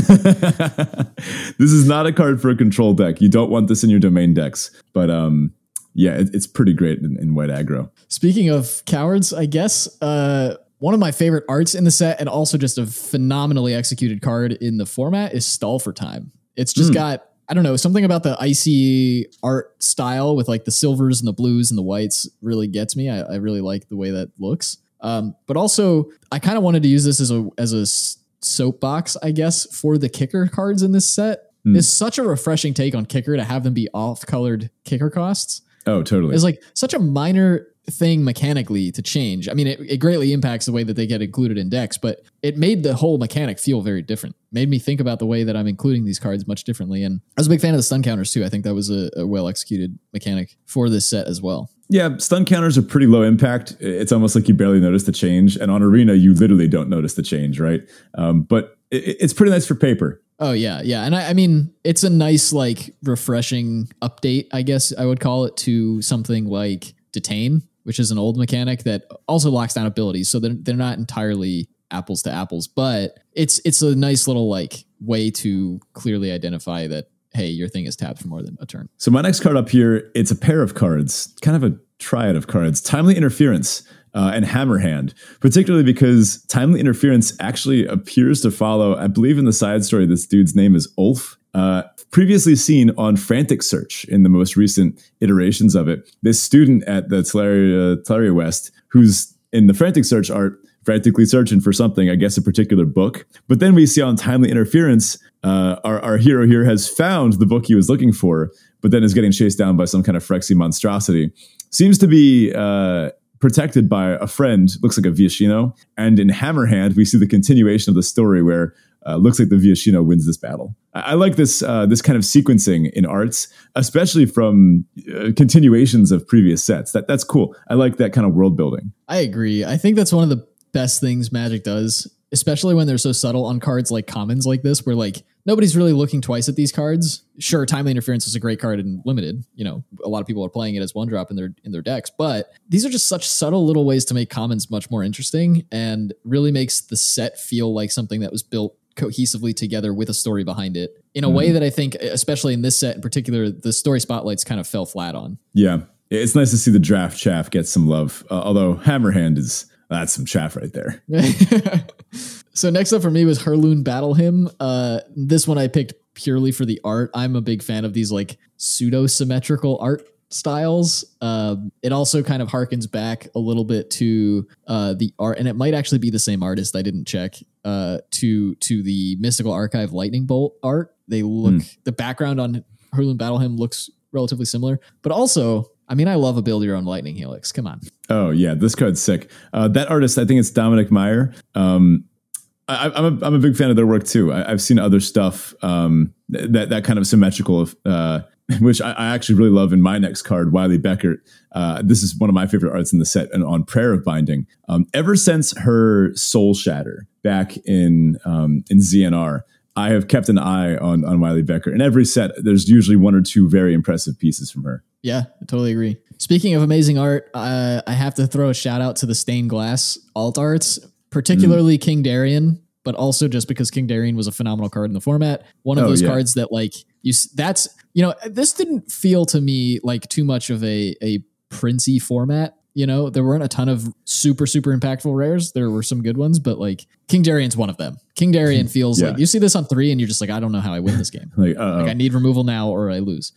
[SPEAKER 2] is not a card for a control deck. You don't want this in your domain decks, but um, yeah, it, it's pretty great in, in white aggro.
[SPEAKER 1] Speaking of cowards, I guess uh, one of my favorite arts in the set, and also just a phenomenally executed card in the format, is Stall for Time. It's just mm. got I don't know, something about the icy art style with like the silvers and the blues and the whites really gets me. I, I really like the way that looks. Um, but also, I kind of wanted to use this as a as a soapbox, I guess, for the kicker cards in this set. Mm. It's such a refreshing take on kicker to have them be off colored kicker costs.
[SPEAKER 2] Oh, totally.
[SPEAKER 1] It's like such a minor thing mechanically to change. I mean, it, it greatly impacts the way that they get included in decks, but it made the whole mechanic feel very different. Made me think about the way that I'm including these cards much differently. And I was a big fan of the stun counters too. I think that was a, a well executed mechanic for this set as well.
[SPEAKER 2] Yeah, stun counters are pretty low impact. It's almost like you barely notice the change. And on Arena, you literally don't notice the change, right? Um, but it, it's pretty nice for paper.
[SPEAKER 1] Oh yeah, yeah, and I, I, mean it's a nice like refreshing update, I guess I would call it to something like Detain, which is an old mechanic that also locks down abilities. So they're, they're not entirely apples to apples, but it's it's a nice little like way to clearly identify that hey, your thing is tapped for more than a turn.
[SPEAKER 2] So my next card up here, it's a pair of cards, kind of a triad of cards. Timely interference. Uh, and Hammerhand, particularly because timely interference actually appears to follow. I believe in the side story, this dude's name is Ulf, uh, previously seen on Frantic Search in the most recent iterations of it. This student at the Tolaria West, who's in the frantic search art, frantically searching for something, I guess a particular book. But then we see on timely interference, uh, our, our hero here has found the book he was looking for, but then is getting chased down by some kind of Phyrexia monstrosity. Seems to be uh, protected by a friend, looks like a Viashino. And in Hammerhand, we see the continuation of the story where uh, looks like the Viashino wins this battle. I, like this uh, this kind of sequencing in arts, especially from uh, continuations of previous sets. That that's cool. I like that kind of world building.
[SPEAKER 1] I agree. I think that's one of the best things Magic does, especially when they're so subtle on cards like commons like this, where like nobody's really looking twice at these cards. Sure, timely interference is a great card in limited. You know, a lot of people are playing it as one drop in their in their decks, but these are just such subtle little ways to make commons much more interesting and really makes the set feel like something that was built cohesively together with a story behind it in a mm-hmm. way that I think, especially in this set in particular, the story spotlights kind of fell flat on.
[SPEAKER 2] Yeah, it's nice to see the draft chaff get some love. Uh, although Hammerhand is that's some chaff right there.
[SPEAKER 1] so next up for me was Hurloon Battle Hymn. Uh, this one I picked purely for the art. I'm a big fan of these like pseudo symmetrical art styles. Um, it also kind of harkens back a little bit to uh, the art, and it might actually be the same artist. I didn't check. Uh, to to the Mystical Archive Lightning Bolt art. They look mm. the background on Hurloon Battle Hymn looks relatively similar, but also I mean, I love a build your own lightning helix. Come on.
[SPEAKER 2] Oh yeah, this card's sick. Uh, that artist, I think it's Dominik Mayer. Um, I, am a, I'm a big fan of their work too. I, have seen other stuff um, that that kind of symmetrical, uh, which I, I, actually really love in my next card, Wylie Beckert. Uh, this is one of my favorite arts in the set, and on Prayer of Binding. Um, ever since her Soul Shatter back in um, in ZNR, I have kept an eye on on Wylie Beckert. In every set, there's usually one or two very impressive pieces from her.
[SPEAKER 1] Yeah, I totally agree. Speaking of amazing art, uh, I have to throw a shout out to the stained glass alt arts, particularly mm. King Darien, but also just because King Darien was a phenomenal card in the format. One of oh, those yeah. cards that like you that's you know this didn't feel to me like too much of a a princey format. You know, there weren't a ton of super super impactful rares. There were some good ones, but like King Darien's one of them. King Darien feels yeah. like you see this on three, and you're just like, I don't know how I win this game. like, like I need removal now or I lose.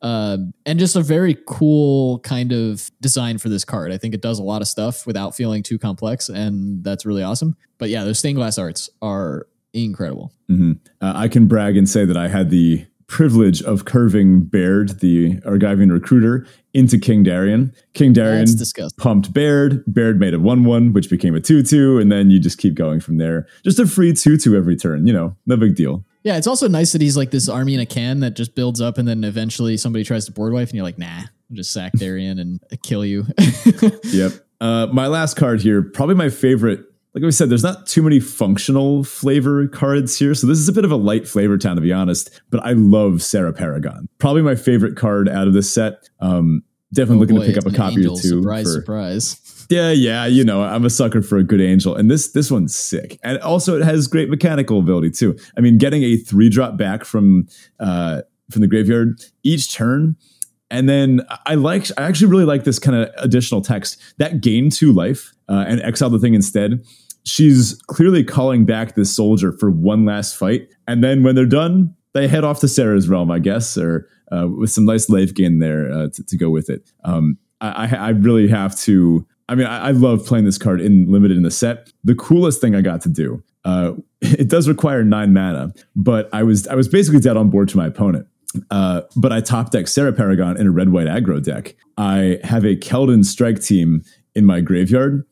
[SPEAKER 1] Um, and just a very cool kind of design for this card. I think it does a lot of stuff without feeling too complex, and that's really awesome. But yeah, those stained glass arts are incredible.
[SPEAKER 2] Mm-hmm. Uh, I can brag and say that I had the privilege of curving Baird, the Argivian recruiter, into King Darien. King Darien pumped Baird. Baird made a 1 1, which became a 2 2, and then you just keep going from there. Just a free 2 2 every turn. You know, no big deal.
[SPEAKER 1] Yeah, it's also nice that he's like this army in a can that just builds up, and then eventually somebody tries to board wipe, and you're like, nah, I'll just sack Darien and kill you.
[SPEAKER 2] yep. Uh, my last card here, probably my favorite. Like we said, there's not too many functional flavor cards here, so this is a bit of a light flavor town to be honest. But I love Serra Paragon, probably my favorite card out of this set. Um, definitely oh looking boy, to pick up a copy angel. or two.
[SPEAKER 1] Surprise, for, surprise.
[SPEAKER 2] Yeah, yeah, you know, I'm a sucker for a good angel, and this this one's sick, and also it has great mechanical ability too. I mean, getting a three drop back from uh, from the graveyard each turn, and then I like I actually really like this kind of additional text that gain two life uh, and exile the thing instead. She's clearly calling back this soldier for one last fight, and then when they're done, they head off to Serra's realm, I guess, or uh, with some nice life gain there uh, to, to, go with it. Um, I, I, really have to I mean, I, I, love playing this card in limited in the set. The coolest thing I got to do, uh, it does require nine mana, but I was I was basically dead on board to my opponent. Uh, but I top deck Serra Paragon in a red white aggro deck. I have a Keldon strike team in my graveyard,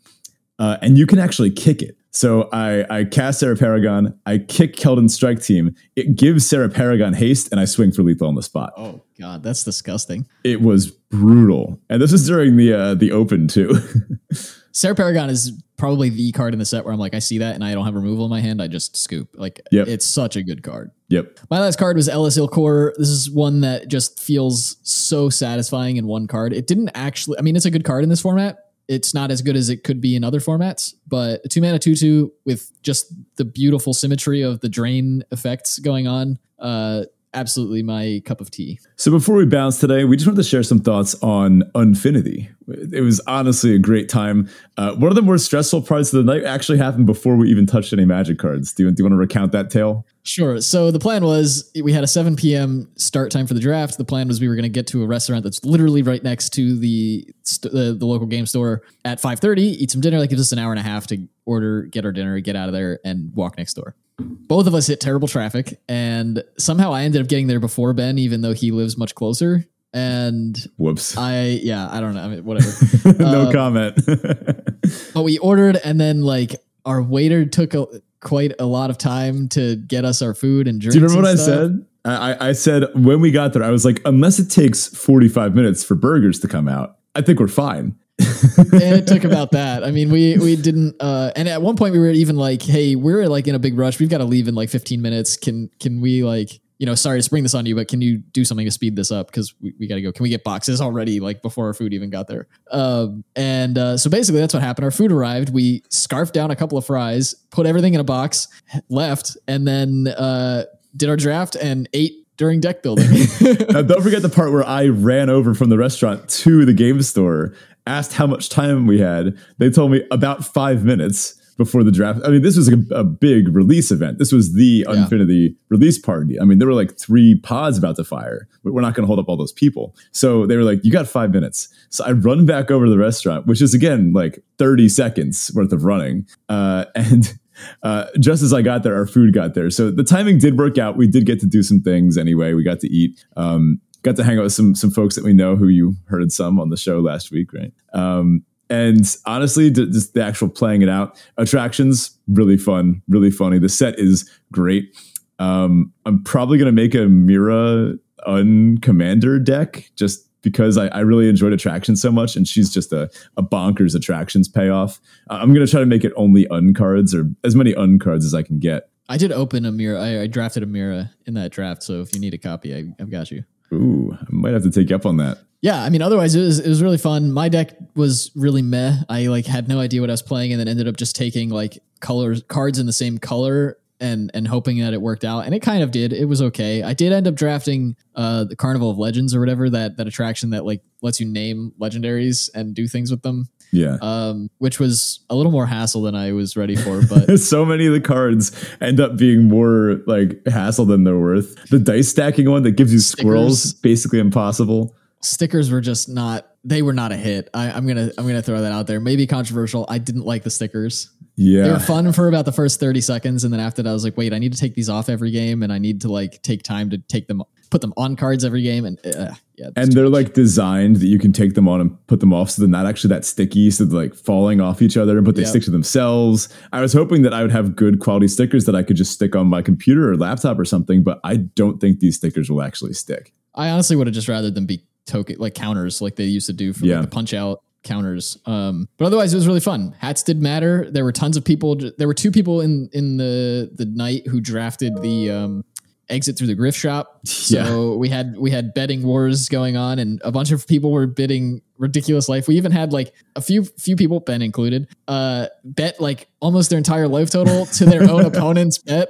[SPEAKER 2] uh, and you can actually kick it. So I, I cast Serra Paragon, I kick Keldon Strike Team. It gives Serra Paragon haste, and I swing for lethal on the spot.
[SPEAKER 1] Oh god, that's disgusting.
[SPEAKER 2] It was brutal, and this is during the uh, the open too.
[SPEAKER 1] Serra Paragon is probably the card in the set where I'm like, I see that, and I don't have removal in my hand. I just scoop. Like, yep. it's such a good card.
[SPEAKER 2] Yep.
[SPEAKER 1] My last card was Elas il-Kor. This is one that just feels so satisfying in one card. It didn't actually. I mean, it's a good card in this format it's not as good as it could be in other formats, but a two mana two two with just the beautiful symmetry of the drain effects going on. Uh, absolutely my cup of tea.
[SPEAKER 2] So before we bounce today, we just wanted to share some thoughts on Unfinity. It was honestly a great time. Uh, one of the more stressful parts of the night actually happened before we even touched any magic cards. Do you, do you want to recount that tale?
[SPEAKER 1] Sure. So the plan was we had a 7 p.m. start time for the draft. The plan was we were going to get to a restaurant that's literally right next to the st- the, the, local game store at 5:30, eat some dinner. That gives us an hour and a half to order, get our dinner, get out of there, and walk next door. Both of us hit terrible traffic, and somehow I ended up getting there before Ben, even though he lives much closer. And
[SPEAKER 2] whoops,
[SPEAKER 1] I yeah, I don't know. I mean, whatever.
[SPEAKER 2] no um, comment.
[SPEAKER 1] but we ordered, and then like our waiter took a, quite a lot of time to get us our food and drinks.
[SPEAKER 2] Do you remember
[SPEAKER 1] what
[SPEAKER 2] I said? I, I said when we got there, I was like, unless it takes 45 minutes for burgers to come out, I think we're fine.
[SPEAKER 1] And it took about that. I mean, we we didn't. Uh, and at one point, we were even like, "Hey, we're like in a big rush. We've got to leave in like 15 minutes. Can can we like you know, sorry to spring this on you, but can you do something to speed this up? Because we, we got to go. Can we get boxes already, like before our food even got there? Um, and uh, so basically, that's what happened. Our food arrived. We scarfed down a couple of fries, put everything in a box, left, and then uh, did our draft and ate during deck building.
[SPEAKER 2] now, don't forget the part where I ran over from the restaurant to the game store, asked how much time we had. They told me about five minutes before the draft. I mean, this was a, a big release event. This was the yeah. Unfinity release party. I mean, there were like three pods about to fire. We're not going to hold up all those people. So they were like, you got five minutes. So I run back over to the restaurant, which is again like 30 seconds worth of running. Uh, and uh, just as I got there, our food got there. So the timing did work out. We did get to do some things anyway. We got to eat. Um, got to hang out with some some folks that we know who you heard some on the show last week, right? Um, and honestly, just the actual playing it out attractions really fun, really funny. The set is great. Um, I'm probably gonna make a Myra uncommander deck just because I, I, really enjoyed attractions so much, and she's just a, a bonkers attractions payoff. Uh, I'm gonna try to make it only uncards or as many uncards as I can get.
[SPEAKER 1] I did open a Myra. I, I drafted a Myra in that draft, so if you need a copy, I, I've got you.
[SPEAKER 2] Ooh, I might have to take you up on that
[SPEAKER 1] yeah, I mean, otherwise it was it was really fun. My deck was really meh. I like had no idea what I was playing, and then ended up just taking like colors cards in the same color and and hoping that it worked out, and it kind of did. It was okay. I did end up drafting uh the Carnival of Legends or whatever that that attraction that like lets you name legendaries and do things with them.
[SPEAKER 2] Yeah.
[SPEAKER 1] Um, which was a little more hassle than I was ready for. But
[SPEAKER 2] so many of the cards end up being more like hassle than they're worth. The dice stacking one that gives you Stickers. squirrels basically impossible
[SPEAKER 1] stickers were just not they were not a hit. I, am gonna I'm gonna throw that out there. Maybe controversial. I didn't like the stickers.
[SPEAKER 2] Yeah,
[SPEAKER 1] they were fun for about the first 30 seconds, and then after that, I was like, wait, I need to take these off every game, and I need to like take time to take them, put them on cards every game, and uh, yeah.
[SPEAKER 2] And they're like designed that you can take them on and put them off, so they're not actually that sticky, so they're like falling off each other, but they yep. stick to themselves. I was hoping that I would have good quality stickers that I could just stick on my computer or laptop or something, but I don't think these stickers will actually stick.
[SPEAKER 1] I honestly would have just rather them be token like counters like they used to do for yeah. like the punch out counters. Um, but otherwise, it was really fun. Hats did matter. There were tons of people. There were two people in in the the night who drafted the um, exit through the grift shop. So yeah. we had we had betting wars going on, and a bunch of people were bidding ridiculous life. We even had like a few few people, Ben included, uh, bet like almost their entire life total to their own opponent's bet.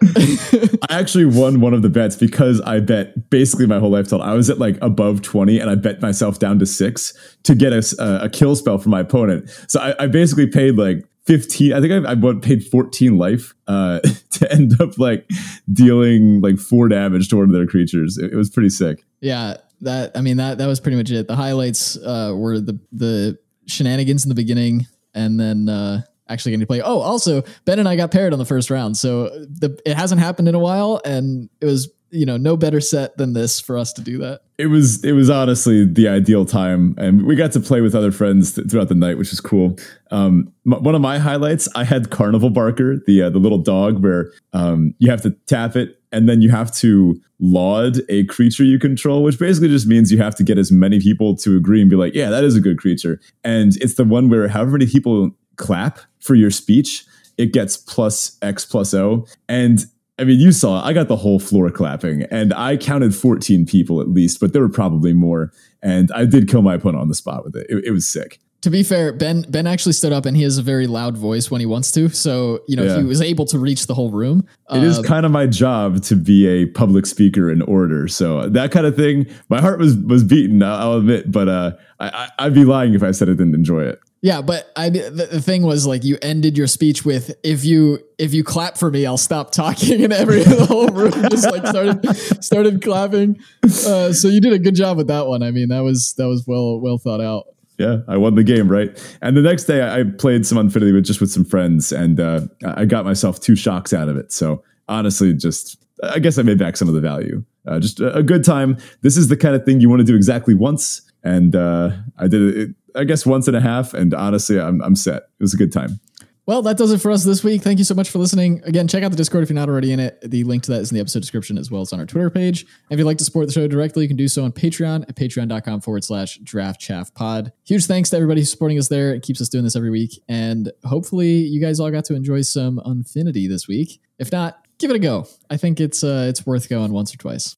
[SPEAKER 2] I actually won one of the bets because I bet basically my whole life total. I was at like above twenty, and I bet myself down to six to get a, a kill spell for my opponent. So I, I basically paid like 15 i think i, I paid 14 life uh, to end up like dealing like four damage to one of their creatures. It, it, was pretty sick.
[SPEAKER 1] Yeah that i mean that that was pretty much it. The highlights uh, were the the shenanigans in the beginning and then uh, actually getting to play. Oh also ben and i got paired on the first round. So the, it hasn't happened in a while and it was you know no better set than this for us to do that.
[SPEAKER 2] It was it was honestly the ideal time and we got to play with other friends th- throughout the night which was cool. Um, m- one of my highlights i had carnival barker the uh, the little dog where um, you have to tap it and then you have to laud a creature you control which basically just means you have to get as many people to agree and be like yeah that is a good creature. And it's the one where however many people clap for your speech it gets plus x plus o. And I mean, you saw I got the whole floor clapping, and I counted 14 people at least, but there were probably more. And I did kill my opponent on the spot with it. It, it was sick.
[SPEAKER 1] To be fair, Ben Ben actually stood up and he has a very loud voice when he wants to. So, you know,
[SPEAKER 2] Yeah.
[SPEAKER 1] he was able to reach the whole room.
[SPEAKER 2] It is
[SPEAKER 1] Uh,
[SPEAKER 2] kind of my job to be a public speaker in order. So that kind of thing, my heart was was beaten. I'll, admit, but uh, I, I'd be lying if I said I didn't enjoy it.
[SPEAKER 1] Yeah, but I the, the thing was like you ended your speech with if you if you clap for me, I'll stop talking, and every the whole room just like started started clapping. Uh, so you did a good job with that one. I mean, that was that was well well thought out.
[SPEAKER 2] Yeah, I won the game, right? And the next day, I played some Unfinity with just with some friends, and uh, I got myself two shocks out of it. So honestly, just I guess I made back some of the value. Uh, just a, a good time. This is the kind of thing you want to do exactly once, and uh, I did it. I guess once and a half, and honestly, I'm I'm set. It was a good time.
[SPEAKER 1] Well, that does it for us this week. Thank you so much for listening. Again, check out the Discord if you're not already in it. The link to that is in the episode description as well as on our Twitter page. If you'd like to support the show directly, you can do so on Patreon at patreon.com forward slash draft chaff pod. Huge thanks to everybody who's supporting us there. It keeps us doing this every week. And hopefully you guys all got to enjoy some Unfinity this week. If not, give it a go. I think it's uh, it's worth going once or twice.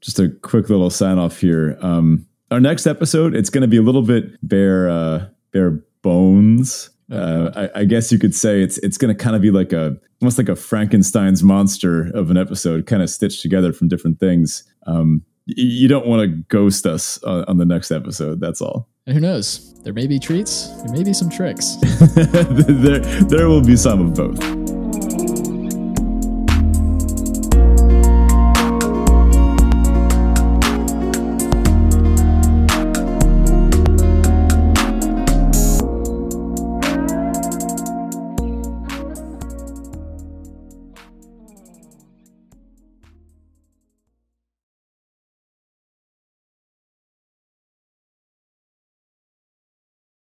[SPEAKER 2] just a quick little sign off here. Um, our next episode, it's going to be a little bit bare, uh, bare bones. Uh, I, I guess you could say it's it's going to kind of be like a almost like a Frankenstein's monster of an episode, kind of stitched together from different things. Um, y- you don't want to ghost us uh, on the next episode. That's all.
[SPEAKER 1] And who knows? There may be treats, there may be some tricks.
[SPEAKER 2] there there will be some of both.